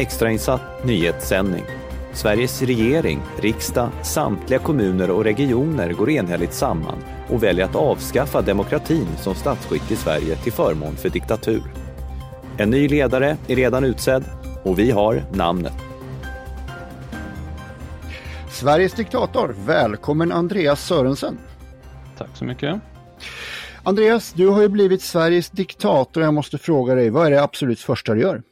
Extrainsatt nyhetssändning. Sveriges regering, riksdag, samtliga kommuner och regioner går enhälligt samman och väljer att avskaffa demokratin som statsskick i Sverige till förmån för diktatur. En ny ledare är redan utsedd och vi har namnet. Sveriges diktator, välkommen Andreas Sörensen. Tack så mycket. Andreas, du har ju blivit Sveriges diktator. Jag måste fråga dig, vad är det absolut första du gör?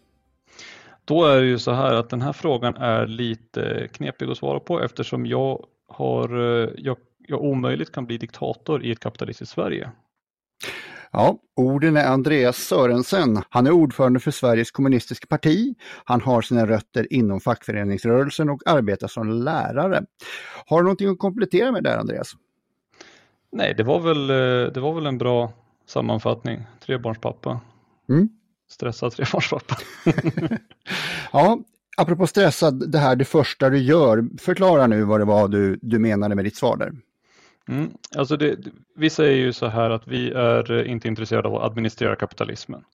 Då är det ju så här att den här frågan är lite knepig att svara på eftersom jag har, eh, jag, jag omöjligt kan bli diktator i ett kapitalistiskt Sverige. Ja, orden är Andreas Sörensen. Han är ordförande för Sveriges kommunistiska parti. Han har sina rötter inom fackföreningsrörelsen och arbetar som lärare. Har du någonting att komplettera med där, Andreas? Nej, det var väl, eh, det var väl en bra sammanfattning. Trebarnspappa. Mm. Stressad trebarnspappa. ja, apropå stressad, det här det första du gör. Förklara nu vad det var du, du menade med ditt svar där. Mm. Alltså det, vi säger ju så här att vi är inte intresserade av att administrera kapitalismen.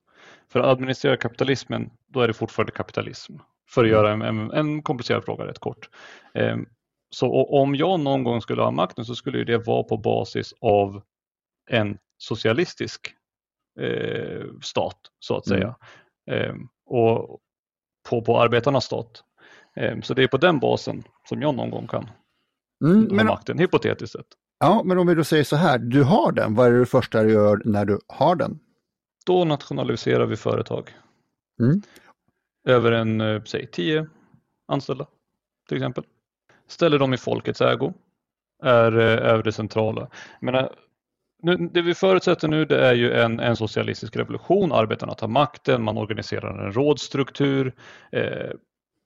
För att administrera kapitalismen, då är det fortfarande kapitalism. För att göra en, en, en komplicerad fråga rätt kort. Um, så om jag någon gång skulle ha makten så skulle det vara på basis av en socialistisk eh, stat så att säga. Mm. Eh, och på, på arbetarnas stat. Eh, så det är på den basen som jag någon gång kan mm, ha men, makten, hypotetiskt sett. Ja, men om vi då säger så här, du har den, vad är det första du gör när du har den? Då nationaliserar vi företag. Mm. Över en, eh, säg tio anställda till exempel. Ställer dem i folkets ägo. Är, eh, är det centrala. Men nu, det vi förutsätter nu det är ju en, en socialistisk revolution, arbetarna tar makten, man organiserar en rådstruktur. Eh,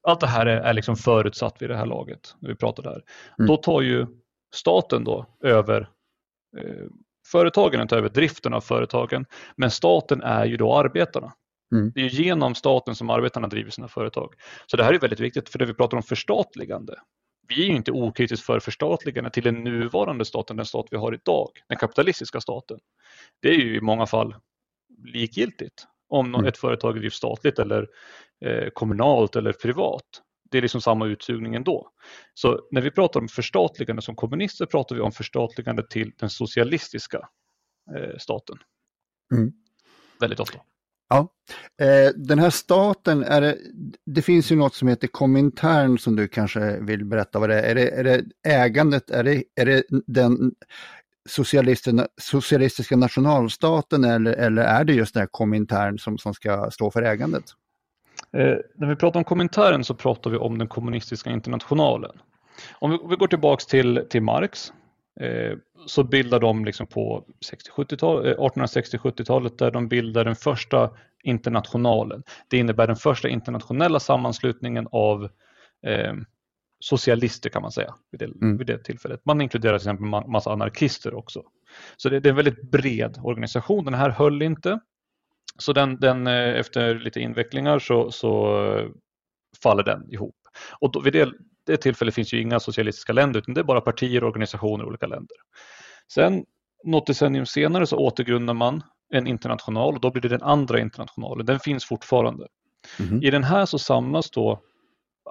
allt det här är, är liksom förutsatt vid det här laget, när vi pratar där. Mm. Då tar ju staten då över eh, företagen, tar över driften av företagen, men staten är ju då arbetarna. Mm. Det är genom staten som arbetarna driver sina företag. Så det här är väldigt viktigt för det vi pratar om förstatligande vi är ju inte okritiskt för förstatligande till den nuvarande staten, den stat vi har idag, den kapitalistiska staten. Det är ju i många fall likgiltigt om mm. ett företag drivs statligt eller eh, kommunalt eller privat. Det är liksom samma utsugning ändå. Så när vi pratar om förstatligande som kommunister pratar vi om förstatligande till den socialistiska eh, staten. Mm. Väldigt ofta. Ja, eh, den här staten, är det, det finns ju något som heter Komintern som du kanske vill berätta vad det är. Är det, är det ägandet, är det, är det den socialistiska nationalstaten eller, eller är det just det här Komintern som, som ska stå för ägandet? Eh, när vi pratar om Komintern så pratar vi om den kommunistiska internationalen. Om vi, om vi går tillbaks till, till Marx så bildar de liksom på 1860-70-talet eh, där de bildar den första internationalen. Det innebär den första internationella sammanslutningen av eh, socialister kan man säga vid det, mm. vid det, tillfället. Man inkluderar till exempel massa anarkister också. Så det, det, är en väldigt bred organisation. Den här höll inte. Så den, den eh, efter lite invecklingar så, så eh, faller den ihop. Och då, vid det, det tillfället finns ju inga socialistiska länder utan det är bara partier och organisationer i olika länder. Sen något decennium senare så återgrundar man en international och då blir det den andra internationalen. Den finns fortfarande. Mm. I den här så samlas då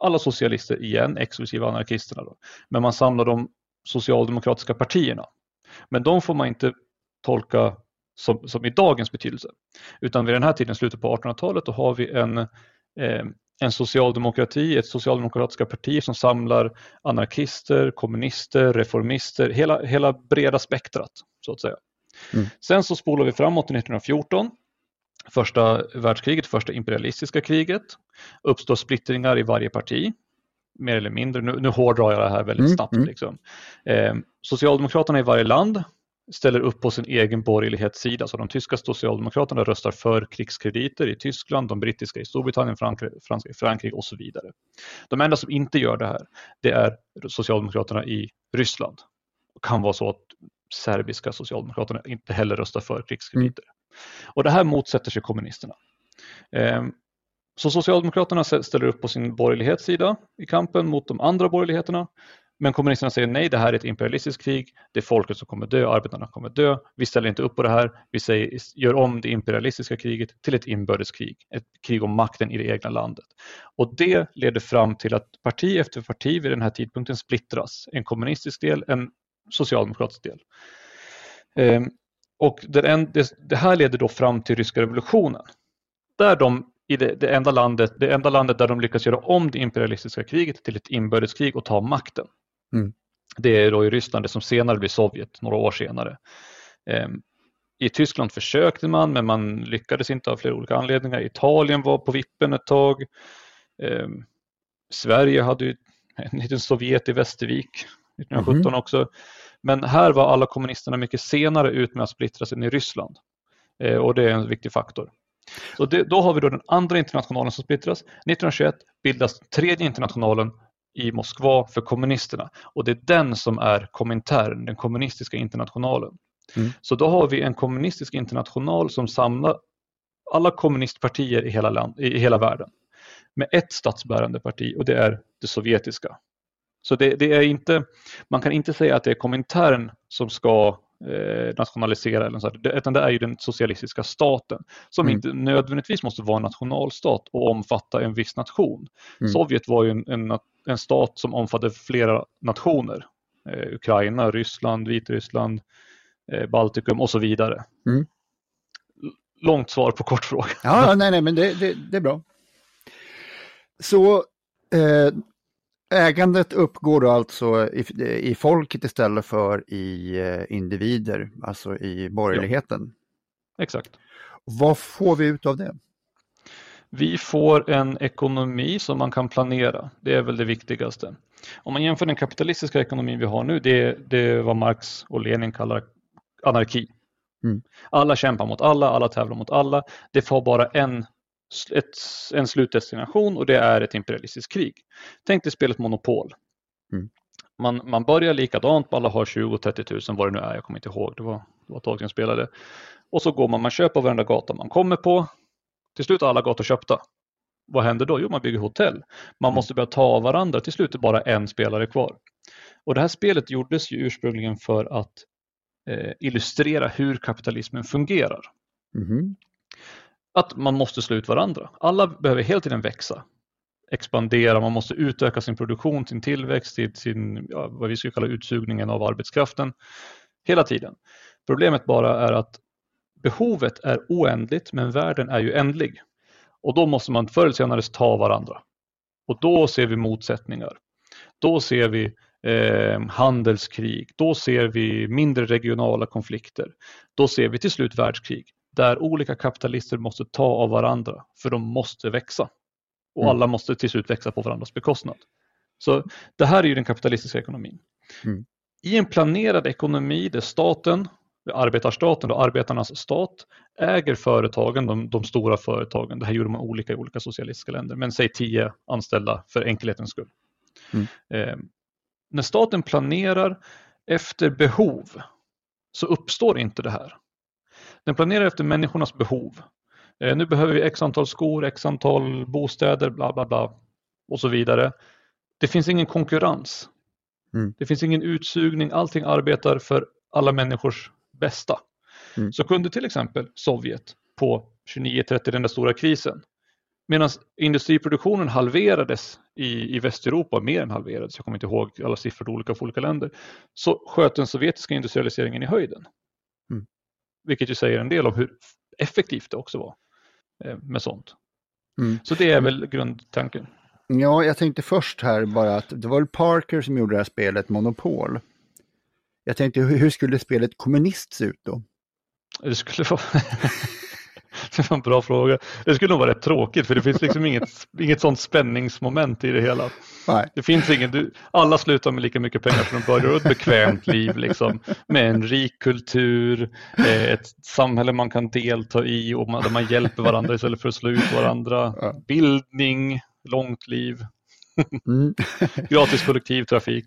alla socialister igen, exklusive anarkisterna. Då. Men man samlar de socialdemokratiska partierna. Men de får man inte tolka som, som i dagens betydelse. Utan vid den här tiden, slutet på 1800-talet, då har vi en, eh, en socialdemokrati, ett socialdemokratiska parti som samlar anarkister, kommunister, reformister, hela, hela breda spektrat så att säga. Mm. Sen så spolar vi framåt till 1914. Första världskriget, första imperialistiska kriget. Uppstår splittringar i varje parti, mer eller mindre. Nu, nu hårdrar jag det här väldigt mm. snabbt. Mm. Liksom. Eh, Socialdemokraterna i varje land ställer upp på sin egen borgerlighetssida. Så de tyska socialdemokraterna röstar för krigskrediter i Tyskland, de brittiska i Storbritannien, franska i Frankrike och så vidare. De enda som inte gör det här, det är socialdemokraterna i Ryssland. Det kan vara så att serbiska socialdemokraterna inte heller röstar för krigskrediter. Mm. Och det här motsätter sig kommunisterna. Ehm, så Socialdemokraterna ställer upp på sin borgerlighetssida i kampen mot de andra borgerligheterna men kommunisterna säger nej, det här är ett imperialistiskt krig, det är folket som kommer dö, arbetarna kommer dö, vi ställer inte upp på det här, vi säger, gör om det imperialistiska kriget till ett inbördeskrig, ett krig om makten i det egna landet. Och det leder fram till att parti efter parti vid den här tidpunkten splittras, en kommunistisk del, en socialdemokratisk del. Ehm, och det, det här leder då fram till ryska revolutionen, där de i det, det, enda landet, det enda landet där de lyckas göra om det imperialistiska kriget till ett inbördeskrig och ta makten. Mm. Det är då i Ryssland, det som senare blir Sovjet, några år senare. Um, I Tyskland försökte man, men man lyckades inte av flera olika anledningar. Italien var på vippen ett tag. Um, Sverige hade ju en liten Sovjet i Västervik 1917 mm. också. Men här var alla kommunisterna mycket senare ut med att splittra sig i Ryssland. Uh, och det är en viktig faktor. Så det, då har vi då den andra internationalen som splittras. 1921 bildas tredje internationalen i Moskva för kommunisterna och det är den som är Komintern, den kommunistiska internationalen. Mm. Så då har vi en kommunistisk international som samlar alla kommunistpartier i hela, land, i hela världen med ett statsbärande parti och det är det sovjetiska. Så det, det, är inte, man kan inte säga att det är Komintern som ska eh, nationalisera eller så, utan det är ju den socialistiska staten som mm. inte nödvändigtvis måste vara en nationalstat och omfatta en viss nation. Mm. Sovjet var ju en, en, en, stat som omfattade flera nationer. Eh, Ukraina, Ryssland, Vitryssland, eh, Baltikum och så vidare. Mm. Långt svar på kort fråga. Ja, nej, nej, men det, det, det är bra. Så eh, Ägandet uppgår då alltså i, i folket istället för i eh, individer, alltså i borgerligheten. Ja, exakt. Vad får vi ut av det? Vi får en ekonomi som man kan planera. Det är väl det viktigaste. Om man jämför den kapitalistiska ekonomin vi har nu, det, det är vad Marx och Lenin kallar anarki. Mm. Alla kämpar mot alla, alla tävlar mot alla. Det får bara en ett, en slutdestination och det är ett imperialistiskt krig. Tänk dig spelet Monopol. Mm. Man, man börjar likadant, alla har 20-30 000 vad det nu är, jag kommer inte ihåg, det var, det var ett tag sedan jag spelade. Och så går man, man köper varenda gata man kommer på. Till slut är alla gator köpta. Vad händer då? Jo, man bygger hotell. Man mm. måste börja ta av varandra, till slut är bara en spelare kvar. Och det här spelet gjordes ju ursprungligen för att eh, illustrera hur kapitalismen fungerar. Mm att man måste slå ut varandra. Alla behöver hela tiden växa, expandera, man måste utöka sin produktion, sin tillväxt, sin, ja, vad vi skulle kalla utsugningen av arbetskraften hela tiden. Problemet bara är att behovet är oändligt men världen är ju ändlig. Och då måste man förr eller senare ta varandra. Och då ser vi motsättningar. Då ser vi eh, handelskrig, då ser vi mindre regionala konflikter. Då ser vi till slut världskrig där olika kapitalister måste ta av varandra för de måste växa. Och mm. alla måste till slut växa på varandras bekostnad. Så det här är ju den kapitalistiska ekonomin. Mm. I en planerad ekonomi där staten, arbetarstaten och arbetarnas stat äger företagen, de, de, stora företagen. Det här gjorde man olika i olika socialistiska länder, men säg tio anställda för enkelhetens skull. Mm. Eh, när staten planerar efter behov så uppstår inte det här. Den planerar efter människornas behov. Eh, nu behöver vi x antal skor, x antal bostäder, bla bla bla och så vidare. Det finns ingen konkurrens. Mm. Det finns ingen utsugning, allting arbetar för alla människors bästa. Mm. Så kunde till exempel Sovjet på 29-30, den där stora krisen, medan industriproduktionen halverades i, i Västeuropa, mer än halverades, jag kommer inte ihåg alla siffror olika för olika länder, så sköt den sovjetiska industrialiseringen i höjden. Vilket ju säger en del om hur effektivt det också var eh, med sånt. Mm. Så det är väl grundtanken. Ja, jag tänkte först här bara att det var Parker som gjorde det här spelet Monopol. Jag tänkte hur skulle spelet Kommunist se ut då? Det skulle vara Det var en bra fråga. Det skulle nog vara rätt tråkigt för det finns liksom inget, inget sånt spänningsmoment i det hela. Nej. Det finns ingen, du, alla slutar med lika mycket pengar som de börjar och ett bekvämt liv liksom, med en rik kultur, eh, ett samhälle man kan delta i och man, där man hjälper varandra istället för att slå ut varandra, bildning, långt liv. Mm. Gratis kollektivtrafik.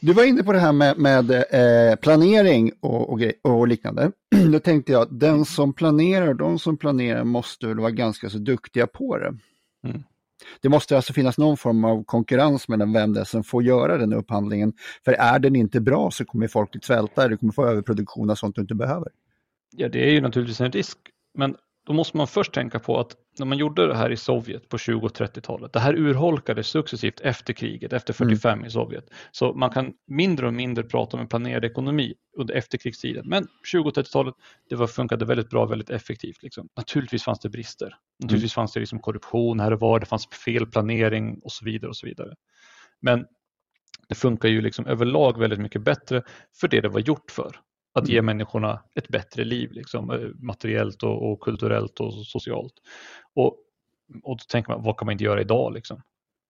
Du var inne på det här med, med eh, planering och, och, och, liknande. Då tänkte jag att den som planerar, de som planerar måste väl vara ganska så duktiga på det. Mm. Det måste alltså finnas någon form av konkurrens mellan vem det är som får göra den upphandlingen. För är den inte bra så kommer folket svälta eller kommer få överproduktion av sånt du inte behöver. Ja, det är ju naturligtvis en risk. Men då måste man först tänka på att när man gjorde det här i Sovjet på 20 och 30-talet, det här urholkades successivt efter kriget, efter 45 mm. i Sovjet. Så man kan mindre och mindre prata om en planerad ekonomi under efterkrigstiden. Men 20 och 30-talet, det var, funkade väldigt bra, väldigt effektivt. Liksom. Naturligtvis fanns det brister. Naturligtvis mm. fanns det liksom korruption här och var, det fanns felplanering och så vidare. och så vidare. Men det funkar ju liksom överlag väldigt mycket bättre för det det var gjort för att ge mm. människorna ett bättre liv, liksom, eh, materiellt och, och kulturellt och socialt. Och, och då tänker man, vad kan man inte göra idag? Liksom?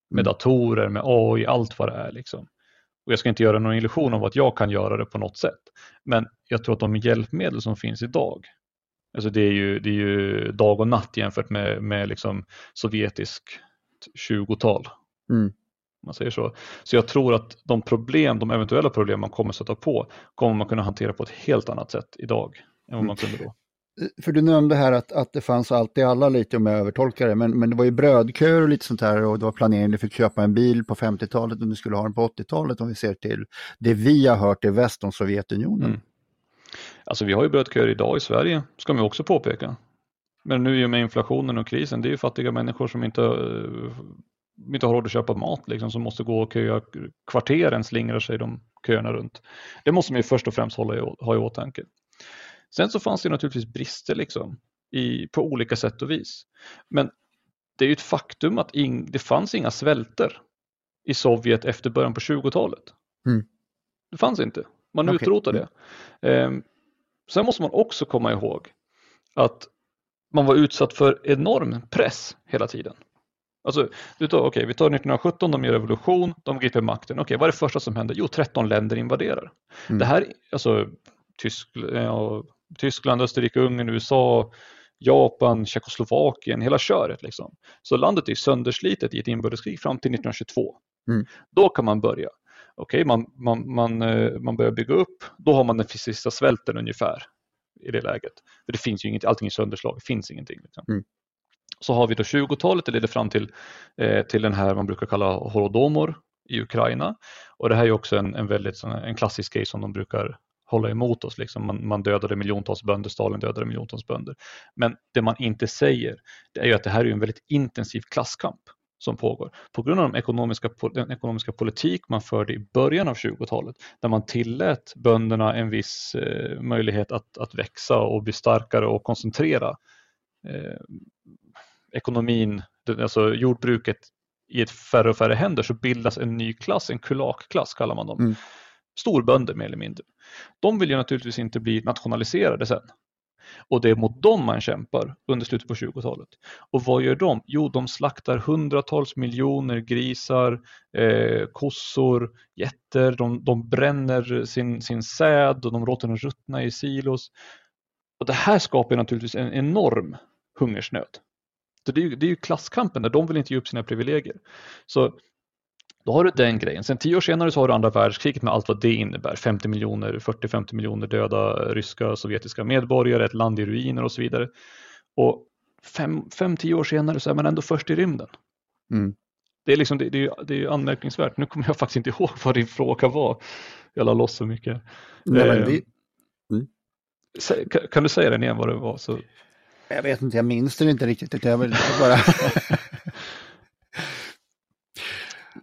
Med mm. datorer, med AI, allt vad det är. Liksom. Och jag ska inte göra någon illusion om att jag kan göra det på något sätt. Men jag tror att de hjälpmedel som finns idag, alltså det är ju, det är ju dag och natt jämfört med, med liksom sovjetisk 20-tal. Mm man säger så. Så jag tror att de problem, de eventuella problem man kommer sätta på kommer man kunna hantera på ett helt annat sätt idag än vad man kunde då. Eh, för du nämnde här att, att det fanns allt i alla lite om jag övertolkar det, men, men det var ju brödköer och lite sånt här och det var planering, du fick köpa en bil på 50-talet och du skulle ha den på 80-talet om vi ser till det vi har hört i väst om Sovjetunionen. Mm. Alltså vi har ju brödköer idag i Sverige, ska man också påpeka. Men nu i och med inflationen och krisen, det är ju fattiga människor som inte eh, inte har råd att köpa mat liksom, som måste gå och köa kvarteren slingrar sig de köerna runt. Det måste man ju först och främst hålla i, ha i åtanke. Sen så fanns det naturligtvis brister liksom, i, på olika sätt och vis. Men det är ju ett faktum att in, det fanns inga svälter i Sovjet efter början på 20-talet. Mm. Det fanns inte. Man okay. utrotade det. Eh, sen måste man också komma ihåg att man var utsatt för enorm press hela tiden. Alltså, du tar, okay, vi tar 1917, de gör revolution, de griper makten. Okej, okay, vad är det första som händer? Jo, 13 länder invaderar. Mm. Det här, alltså Tyskland, ja, Tyskland, Österrike, Ungern, USA, Japan, Tjeckoslovakien, hela köret. Liksom. Så landet är sönderslitet i ett inbördeskrig fram till 1922. Mm. Då kan man börja. Okej, okay, man, man, man, eh, man börjar bygga upp, då har man den sista svälten ungefär i det läget. För det finns ju inget, allting är sönderslaget, det finns ingenting. Liksom. Mm så har vi då 20-talet, det leder fram till, eh, till den här man brukar kalla holodomor i Ukraina. Och det här är också en, en väldigt en klassisk grej som de brukar hålla emot oss. Liksom. Man, man dödade miljontals bönder, Stalin dödade miljontals bönder. Men det man inte säger det är ju att det här är en väldigt intensiv klasskamp som pågår. På grund av de ekonomiska, den ekonomiska politik man förde i början av 20-talet där man tillät bönderna en viss eh, möjlighet att, att växa och bli starkare och koncentrera eh, ekonomin, alltså jordbruket i ett färre och färre händer så bildas en ny klass, en kulakklass kallar man dem. Mm. Storbönder mer eller mindre. De vill ju naturligtvis inte bli nationaliserade sen. Och det är mot dem man kämpar under slutet på 20-talet. Och vad gör de? Jo, de slaktar hundratals miljoner grisar, eh, kossor, getter, de, de bränner sin, sin säd och de låter den ruttna i silos. Och det här skapar naturligtvis en enorm hungersnöd. Så det är, ju, det är ju klasskampen där de vill inte ge upp sina privilegier. Så då har du den grejen. Sen tio år senare så har du andra världskriget med allt vad det innebär. 50 miljoner, 40-50 miljoner döda ryska och sovjetiska medborgare, ett land i ruiner och så vidare. Och fem, fem tio år senare så är man ändå först i rymden. Mm. Det är, liksom, det, det, är, det är anmärkningsvärt. Nu kommer jag faktiskt inte ihåg vad din fråga var. Jag la loss så mycket. Nej, eh, det... mm. kan, kan, du säga den igen vad det var? Så... Jag vet inte, jag minns det inte riktigt. Jag vill bara...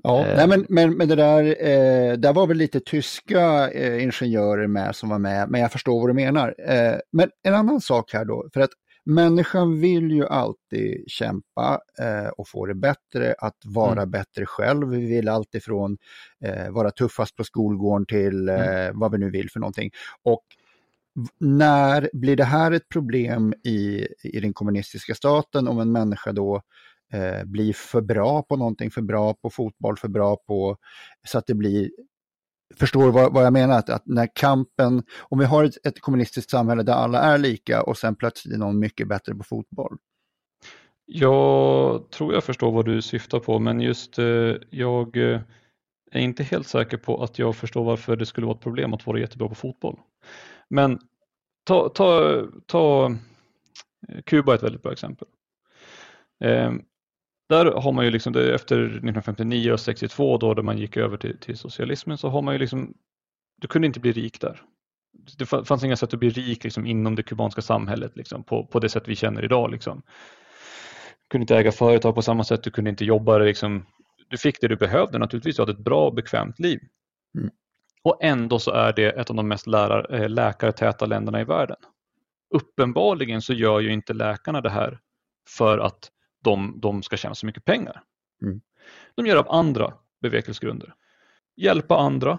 ja, eh. nej, men, men, men det där, eh, där var väl lite tyska eh, ingenjörer med som var med, men jag förstår vad du menar. Eh, men en annan sak här då, för att människan vill ju alltid kämpa eh, och få det bättre, att vara mm. bättre själv. Vi vill alltifrån eh, vara tuffast på skolgården till eh, mm. vad vi nu vill för någonting. Och när blir det här ett problem i, i den kommunistiska staten om en människa då eh, blir för bra på någonting, för bra på fotboll, för bra på så att det blir Förstår vad, vad jag menar? Att, att, när kampen, om vi har ett, ett, kommunistiskt samhälle där alla är lika och sen plötsligt är någon mycket bättre på fotboll. Jag tror jag förstår vad du syftar på men just eh, jag eh, är inte helt säker på att jag förstår varför det skulle vara ett problem att vara jättebra på fotboll. Men ta, ta, ta eh, Kuba är ett väldigt bra exempel. Eh, där har man ju liksom, det, efter 1959 och 62 då, då man gick över till, till socialismen, så har man ju liksom, du kunde inte bli rik där. Det fanns inga sätt att bli rik liksom, inom det kubanska samhället liksom, på, på det sätt vi känner idag. Liksom. Du kunde inte äga företag på samma sätt, du kunde inte jobba. Liksom. Du fick det du behövde naturligtvis, du hade ett bra och bekvämt liv. Mm. Och ändå så är det ett av de mest lärar, eh, läkartäta länderna i världen. Uppenbarligen så gör ju inte läkarna det här för att de, de ska tjäna så mycket pengar. Mm. De gör av andra bevekelsegrunder. Hjälpa andra,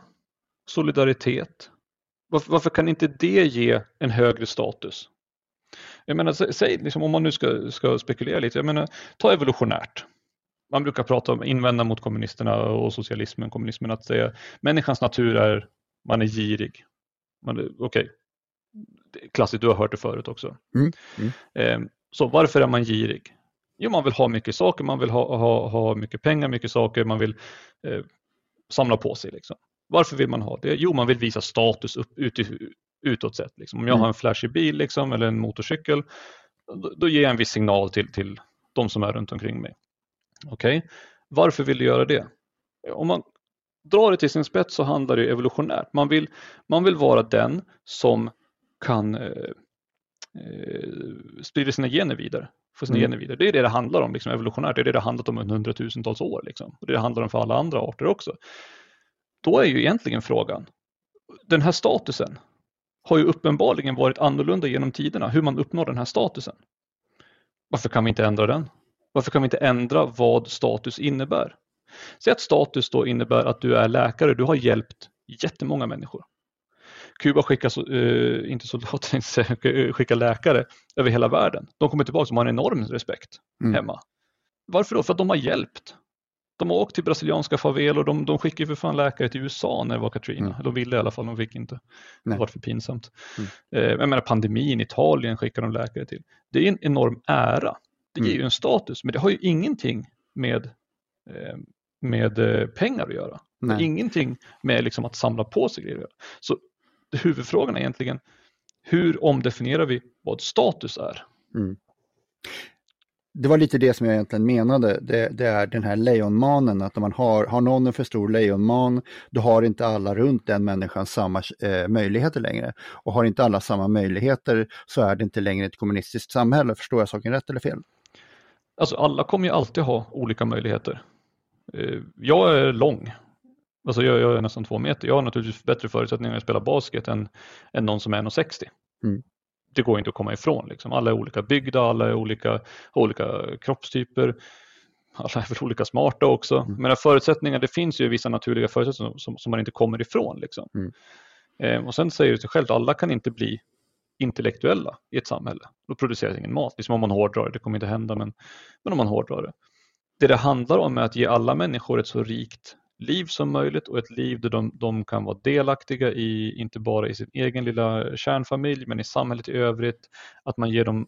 solidaritet. Varför, varför, kan inte det ge en högre status? Jag menar, säg, liksom, om man nu ska, ska spekulera lite, jag menar, ta evolutionärt. Man brukar prata om, invända mot kommunisterna och socialismen, kommunismen, att säga människans natur är, man är girig. Okej, okay. klassiskt, du har hört det förut också. Mm. Mm. Eh, så varför är man girig? Jo, man vill ha mycket saker, man vill ha, ha, ha mycket pengar, mycket saker, man vill eh, samla på sig. Liksom. Varför vill man ha det? Jo, man vill visa status upp, ut, utåt sett. Liksom. Om jag mm. har en flashig bil liksom, eller en motorcykel, då, då, ger jag en viss signal till, till de som är runt omkring mig. Okej, okay? varför vill du göra det? Om man drar det till sin spets så handlar det evolutionärt. Man vill, man vill vara den som kan eh, eh, sprida sina gener vidare få sina mm. gener vidare. Det är det det handlar om liksom, evolutionärt, det är det det handlat om under hundratusentals år. Liksom. Och det, det handlar om för alla andra arter också. Då är ju egentligen frågan, den här statusen har ju uppenbarligen varit annorlunda genom tiderna, hur man uppnår den här statusen. Varför kan vi inte ändra den? Varför kan vi inte ändra vad status innebär? Säg att status då innebär att du är läkare, du har hjälpt jättemånga människor. Kuba skickar, uh, inte soldater, skickar läkare över hela världen. De kommer tillbaka och har en enorm respekt mm. hemma. Varför då? För att de har hjälpt. De har åkt till brasilianska favelor, de, de skickar för fan läkare till USA när det var Katrina. Mm. De ville i alla fall, de fick inte. Nej. Det var för pinsamt. Mm. Eh, jag menar pandemin, Italien skickar de läkare till. Det är en enorm ära. Det ger mm. ju en status, men det har ju ingenting med, eh, med eh, pengar att göra. Ingenting med liksom att samla på sig grejer. Så huvudfrågan är egentligen hur omdefinierar vi vad status är? Mm. Det var lite det som jag egentligen menade, det, det, är den här lejonmanen, att när man har, har någon en för stor lejonman, då har inte alla runt den människan samma eh, möjligheter längre. Och har inte alla samma möjligheter så är det inte längre ett kommunistiskt samhälle. Förstår jag saken rätt eller fel? Alltså alla kommer ju alltid ha olika möjligheter. Eh, jag är lång Alltså jag, jag är nästan två meter. Jag har naturligtvis bättre förutsättningar att spela basket än, än någon som är 1,60. Mm. Det går inte att komma ifrån. Liksom. Alla är olika byggda, alla är olika, har olika kroppstyper. Alla är väl olika smarta också. Mm. Men förutsättningar, det finns ju vissa naturliga förutsättningar som, som man inte kommer ifrån. Liksom. Mm. Eh, och sen säger det sig självt, alla kan inte bli intellektuella i ett samhälle. Då produceras ingen mat. Liksom om man hårdrar det, det kommer inte hända, men, men om man hårdrar det. Det det handlar om är att ge alla människor ett så rikt liv som möjligt och ett liv där de, de, kan vara delaktiga i, inte bara i sin egen lilla kärnfamilj, men i samhället i övrigt. Att man ger dem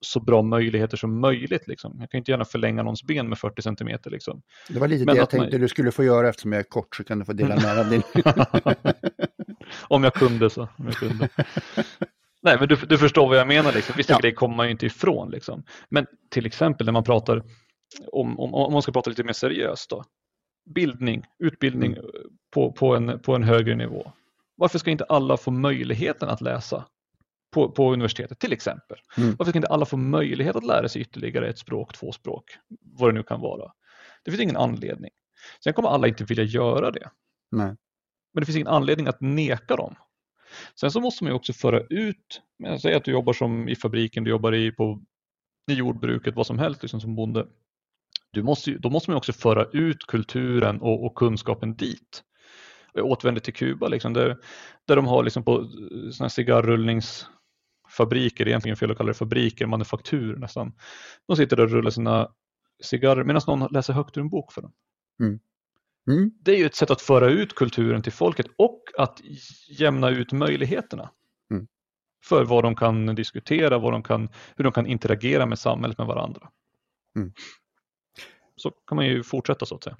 så bra möjligheter som möjligt. Liksom. Jag kan inte gärna förlänga någons ben med 40 centimeter. Liksom. Det var lite men det jag tänkte man... du skulle få göra eftersom jag är kort så kan du få dela med dig Om jag kunde så. Om jag kunde. Nej, men du, du förstår vad jag menar. Liksom. Vissa ja. grejer kommer man ju inte ifrån. Liksom. Men till exempel när man pratar om, om, om man ska prata lite mer seriöst då bildning, utbildning mm. på, på, en, på en högre nivå. Varför ska inte alla få möjligheten att läsa på, på universitetet till exempel? Mm. Varför ska inte alla få möjlighet att lära sig ytterligare ett språk, två språk, vad det nu kan vara? Det finns ingen anledning. Sen kommer alla inte vilja göra det. Nej. Men det finns ingen anledning att neka dem. Sen så måste man ju också föra ut, säg att du jobbar som i fabriken, du jobbar i, på, i jordbruket, vad som helst liksom som bonde du måste, då måste man också föra ut kulturen och, och kunskapen dit. Jag återvänder till Kuba liksom, där, där de har liksom på såna cigarrullningsfabriker, egentligen fel att kalla det fabriker, manufaktur nästan. De sitter där och rullar sina cigarrer medan någon läser högt ur en bok för dem. Mm. Mm. Det är ju ett sätt att föra ut kulturen till folket och att jämna ut möjligheterna mm. för vad de kan diskutera, vad de kan, hur de kan interagera med samhället med varandra. Mm så kan man ju fortsätta så att säga.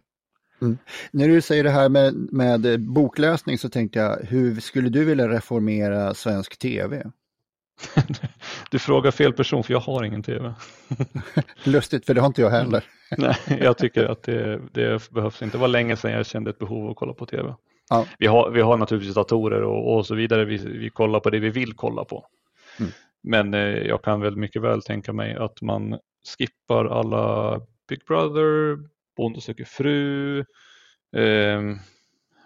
Mm. När du säger det här med, med bokläsning så tänkte jag, hur skulle du vilja reformera svensk tv? du frågar fel person för jag har ingen tv. Lustigt för det har inte jag heller. Nej, jag tycker att det, det behövs inte. Det var länge sedan jag kände ett behov av att kolla på tv. Ja. Vi, har, vi har naturligtvis datorer och, och så vidare. Vi, vi kollar på det vi vill kolla på. Mm. Men eh, jag kan väl mycket väl tänka mig att man skippar alla Big Brother, Bonde söker fru, eh,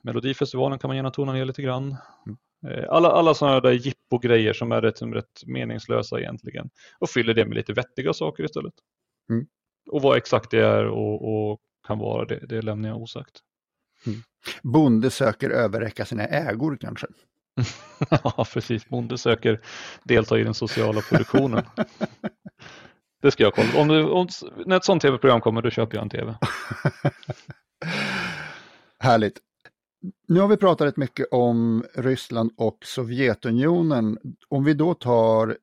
Melodifestivalen kan man gärna tona ner lite grann. Mm. Eh, alla, alla sådana där jippo-grejer som är rätt, rätt meningslösa egentligen och fyller det med lite vettiga saker istället. Mm. Och vad exakt det är och, och kan vara, det, det lämnar jag osagt. Mm. Bonde söker överräcka sina ägor kanske? ja, precis. Bonde söker delta i den sociala produktionen. det ska jag kolla. Om, du, om när ett sånt tv-program kommer, då köper jag en tv. Härligt. Nu har vi pratat rätt mycket om Ryssland och Sovjetunionen. Om vi då tar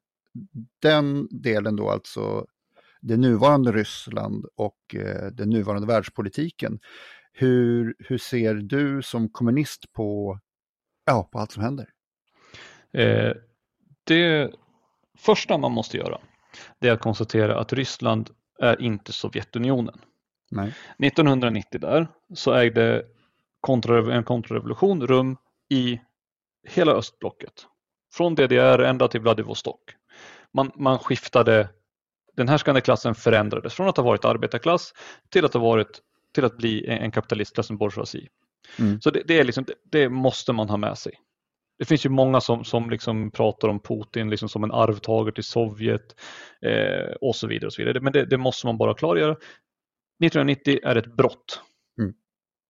den delen då, alltså det nuvarande Ryssland och eh, den nuvarande världspolitiken. Hur, hur ser du som kommunist på, ja, på allt som händer? Eh, det första man måste göra det är att konstatera att Ryssland är inte Sovjetunionen. Nej. 1990 där så ägde kontra, en kontrarevolution rum i hela östblocket. Från DDR ända till Vladivostok. Man, man skiftade, den härskande klassen förändrades från att ha varit arbetarklass till att ha varit till att bli en kapitalistklass, en bourgeoisie. Mm. Så det, det, är liksom, det, det, måste man ha med sig. Det finns ju många som, som liksom pratar om Putin liksom som en arvtagare till Sovjet eh, och så vidare. Och så vidare. Men det, det måste man bara klargöra. 1990 är ett brott mm.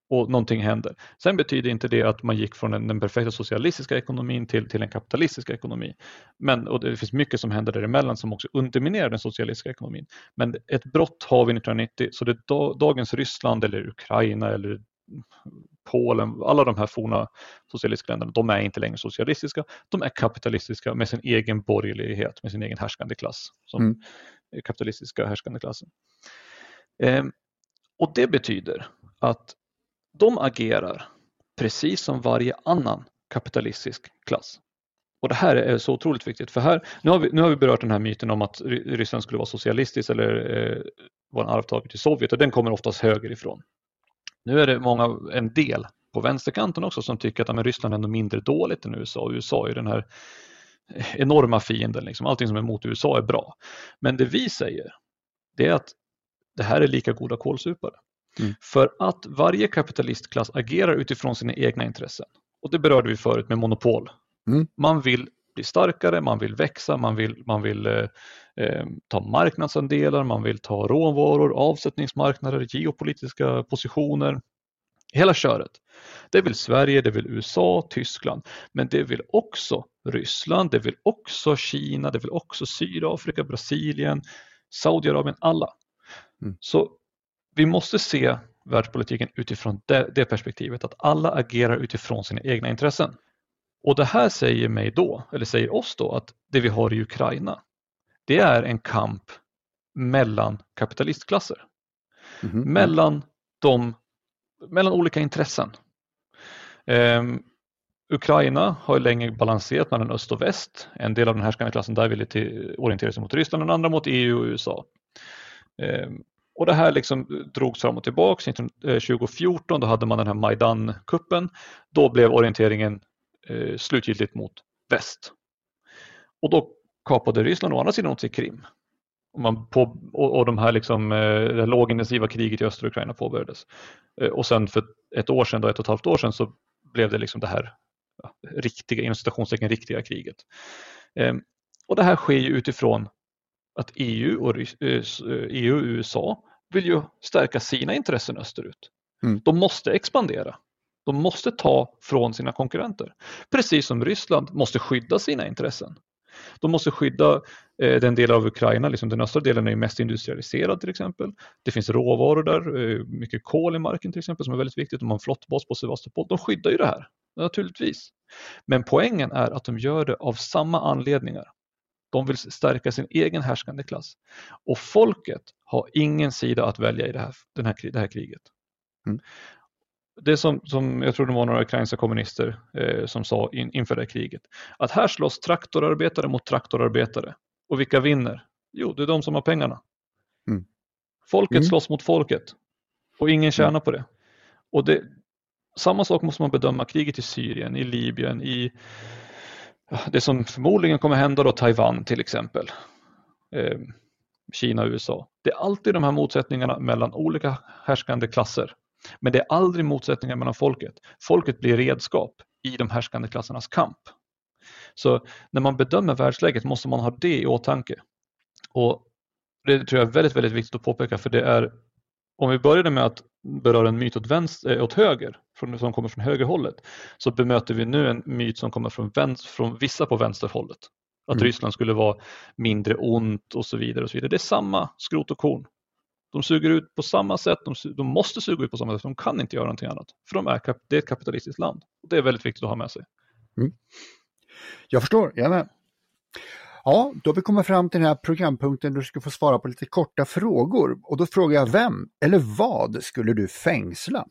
Och någonting händer. Sen betyder inte det att man gick från den, den perfekta socialistiska ekonomin till, till en kapitalistisk ekonomi. Men, och det finns mycket som händer däremellan som också underminerar den socialistiska ekonomin. Men ett brott har vi 1990 så det dagens Ryssland eller Ukraina eller Polen, alla de här forna socialistiska länderna, de är inte längre socialistiska. De är kapitalistiska med sin egen borgerlighet, med sin egen härskande klass. Som mm. kapitalistiska härskande klassen. Eh, och det betyder att de agerar precis som varje annan kapitalistisk klass. Och det här är så otroligt viktigt för här, nu har vi, nu har vi berört den här myten om att Ryssland skulle vara socialistiskt eller eh, vara en arvtagare till Sovjet och den kommer oftast högerifrån. Nu är det många, en del på vänsterkanten också som tycker att ja, men Ryssland är ändå mindre dåligt än USA. och USA är den här enorma fienden, liksom. allting som är mot USA är bra. Men det vi säger, det är att det här är lika goda kålsupare. Mm. För att varje kapitalistklass agerar utifrån sina egna intressen. Och det berörde vi förut med monopol. Mm. Man vill bli starkare, man vill växa, man vill, man vill eh, eh, ta marknadsandelar, man vill ta råvaror, avsättningsmarknader, geopolitiska positioner. Hela köret. Det vill Sverige, det vill USA, Tyskland, men det vill också Ryssland, det vill också Kina, det vill också Sydafrika, Brasilien, Saudiarabien, alla. Mm. Så vi måste se världspolitiken utifrån det, det, perspektivet, att alla agerar utifrån sina egna intressen. Och det här säger mig då, eller säger oss då, att det vi har i Ukraina, det är en kamp mellan kapitalistklasser. Mm -hmm. Mellan, de, mellan olika intressen. Um, Ukraina har länge balanserat mellan öst och väst. En del av den härskande klassen där ville till, orientera sig mot Ryssland, den andra mot EU och USA. Um, och det här liksom drogs fram och tillbaka. 2014 eh, då hade man den här Majdan-kuppen. Då blev orienteringen eh, slutgiltigt mot väst. Och då kapade Ryssland å andra sidan åt sig Krim. Och, man på, och, och de här liksom, eh, det lågintensiva kriget i östra Ukraina påbörjades. Eh, och sen för ett år sedan, då, ett och ett halvt år sedan, så blev det liksom det här ja, riktiga, inom citationstecken riktiga kriget. Eh, och det här sker ju utifrån att EU och, EU och USA vill ju stärka sina intressen österut. Mm. De måste expandera. De måste ta från sina konkurrenter. Precis som Ryssland måste skydda sina intressen. De måste skydda eh, den del av Ukraina, liksom den östra delen är ju mest industrialiserad till exempel. Det finns råvaror där, eh, mycket kol i marken till exempel som är väldigt viktigt. De har en flottbas på Sevastopol. De skyddar ju det här, naturligtvis. Men poängen är att de gör det av samma anledningar. De vill stärka sin egen härskande klass. Och folket har ingen sida att välja i det här, den här, det här kriget. Mm. det som, som jag tror det var några ukrainska kommunister eh, som sa in, inför det här kriget, att här slåss traktorarbetare mot traktorarbetare. Och vilka vinner? Jo, det är de som har pengarna. Mm. Folket mm. slåss mot folket och ingen tjänar mm. på det. Och det, samma sak måste man bedöma kriget i Syrien, i Libyen, i det som förmodligen kommer hända då Taiwan till exempel. Eh, Kina och USA. Det är alltid de här motsättningarna mellan olika härskande klasser. Men det är aldrig motsättningar mellan folket. Folket blir redskap i de härskande klassernas kamp. Så när man bedömer världsläget måste man ha det i åtanke. Och Det tror jag är väldigt, väldigt viktigt att påpeka för det är om vi började med att beröra en myt åt, vänster, eh, åt höger, från, som kommer från högerhållet, så bemöter vi nu en myt som kommer från, vänster, från vissa på vänsterhållet. Att mm. Ryssland skulle vara mindre ont och så vidare. och så vidare. Det är samma skrot och korn. De suger ut på samma sätt, de, de, måste suga ut på samma sätt, de kan inte göra någonting annat. För de är, det är ett kapitalistiskt land. Det är väldigt viktigt att ha med sig. Mm. Jag förstår, jag med. Ja, då har vi kommit fram till den här programpunkten där du ska få svara på lite korta frågor. Och då frågar jag vem eller vad skulle du fängsla?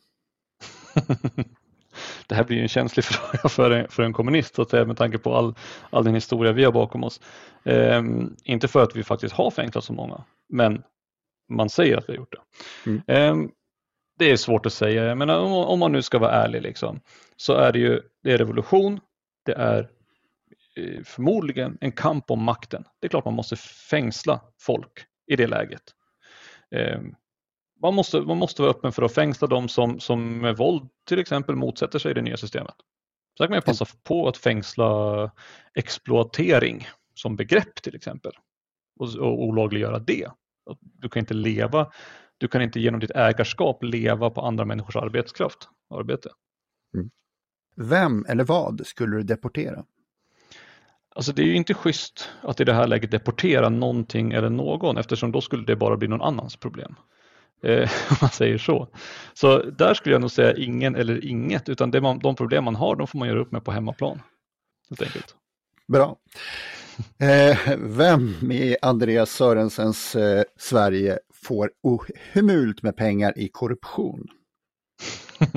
det här blir en känslig fråga för en, för en kommunist så att säga, med tanke på all, all den historia vi har bakom oss. Eh, inte för att vi faktiskt har fängslat så många, men man säger att vi har gjort det. Mm. Eh, det är svårt att säga, jag menar, om, om, man nu ska vara ärlig liksom, så är det ju det är revolution, det är Eh, förmodligen en kamp om makten. Det är klart man måste fängsla folk i det läget. Eh, man måste, man måste vara öppen för att fängsla de som, som med våld till exempel motsätter sig det nya systemet. Sen kan man passa på att fängsla exploatering som begrepp till exempel och, och olagliggöra det. Du kan inte leva, du kan inte genom ditt ägarskap leva på andra människors arbetskraft, arbete. Mm. Vem eller vad skulle du deportera? Alltså det är ju inte schysst att i det här läget deportera någonting eller någon eftersom då skulle det bara bli någon annans problem. Eh, om man säger så. Så där skulle jag nog säga ingen eller inget, utan det man, de problem man har, de får man göra upp med på hemmaplan. Helt enkelt. Bra. Eh, vem i Andreas Sörensens eh, Sverige får ohemult med pengar i korruption?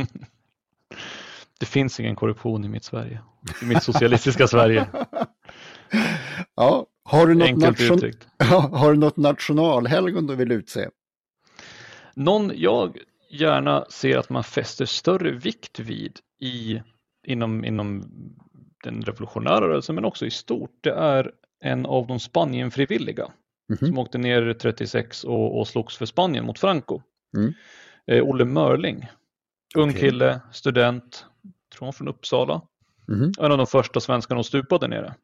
det finns ingen korruption i mitt Sverige, i mitt socialistiska Sverige. Ja, har du, något nation... ja, har du något nationalhelgon du vill utse? Någon jag gärna ser att man fäster större vikt vid i, inom, inom den revolutionära rörelsen men också i stort, det är en av de Spanienfrivilliga mm -hmm. som åkte ner 36 och, och slogs för Spanien mot Franco. Mm. Eh, Olle Mörling, ung okay. kille, student, tror han från Uppsala. Mm. En av de första svenskarna att stupa där nere.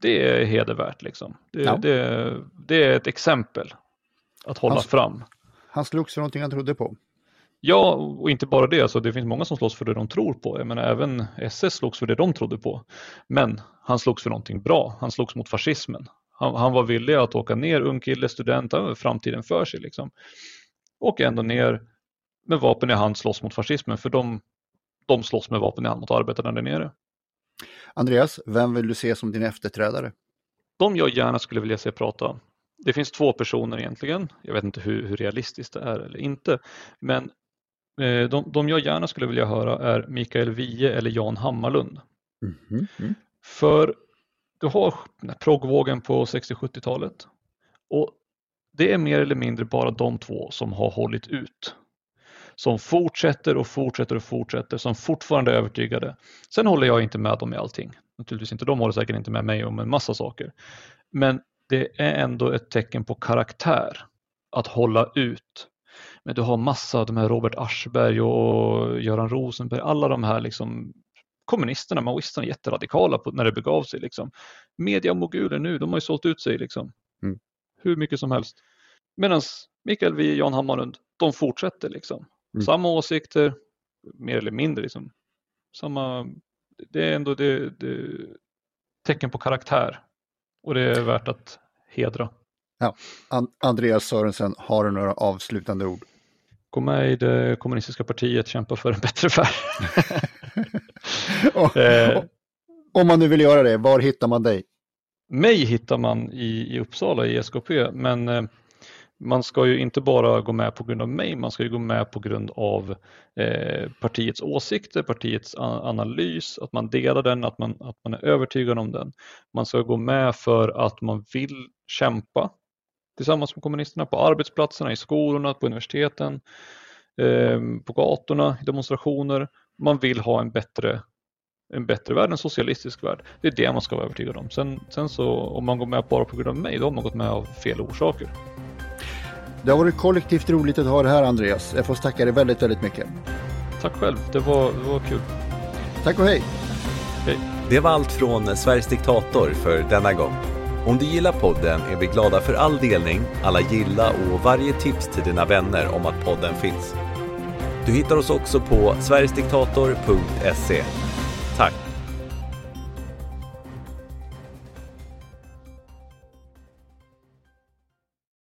Det är hedervärt liksom. Det, ja. det, det är ett exempel att hålla alltså, fram. Han slogs för någonting han trodde på. Ja, och inte bara det, så det finns många som slåss för det de tror på. Jag menar, även SS slogs för det de trodde på. Men han slogs för någonting bra. Han slogs mot fascismen. Han, han var villig att åka ner, ung kille, student, framtiden för sig. Liksom. Och ändå ner med vapen i hand slåss mot fascismen, för de, de slåss med vapen i hand mot arbetarna där nere. Andreas, vem vill du se som din efterträdare? De jag gärna skulle vilja se prata det finns två personer egentligen. Jag vet inte hur, hur realistiskt det är eller inte. Men eh, de, de jag gärna skulle vilja höra är Mikael Wiehe eller Jan Hammarlund. Mm -hmm. För du har proggvågen på 60-70-talet och det är mer eller mindre bara de två som har hållit ut. Som fortsätter och fortsätter och fortsätter, som fortfarande är övertygade. Sen håller jag inte med dem i allting. Naturligtvis inte, de håller säkert inte med mig om en massa saker. Men det är ändå ett tecken på karaktär att hålla ut. Men du har massa av de här Robert Aschberg och Göran Rosenberg, alla de här liksom kommunisterna, maoisterna, jätteradikala på, när det begav sig. Liksom. Mediamoguler nu, de har ju sålt ut sig liksom. Mm. hur mycket som helst. Medan Mikael Wiehe, Jan Hammarlund, de fortsätter liksom. Mm. Samma åsikter, mer eller mindre liksom. Samma, det är ändå det, det tecken på karaktär och det är värt att hedra. Ja. Andreas Sörensen, har du några avslutande ord? Gå med i det kommunistiska partiet, kämpa för en bättre värld. eh, om man nu vill göra det, var hittar man dig? Mig hittar man i, i Uppsala i SKP, men eh, man ska ju inte bara gå med på grund av mig, man ska ju gå med på grund av eh, partiets åsikter, partiets analys, att man delar den, att man, att man är övertygad om den. Man ska gå med för att man vill kämpa tillsammans med kommunisterna på arbetsplatserna, i skolorna, på universiteten, eh, på gatorna, i demonstrationer. Man vill ha en bättre en bättre värld, en socialistisk värld. Det är det man ska vara övertygad om. Sen, sen så om man går med bara på grund av mig, då har man gått med av fel orsaker. Det har varit kollektivt roligt att ha det här Andreas. Jag får tacka dig väldigt, väldigt mycket. Tack själv, det var, det var kul. Tack och hej. hej. Det var allt från Sveriges diktator för denna gång. Om du gillar podden är vi glada för all delning, alla gilla och varje tips till dina vänner om att podden finns. Du hittar oss också på sverigesdiktator.se. Tack!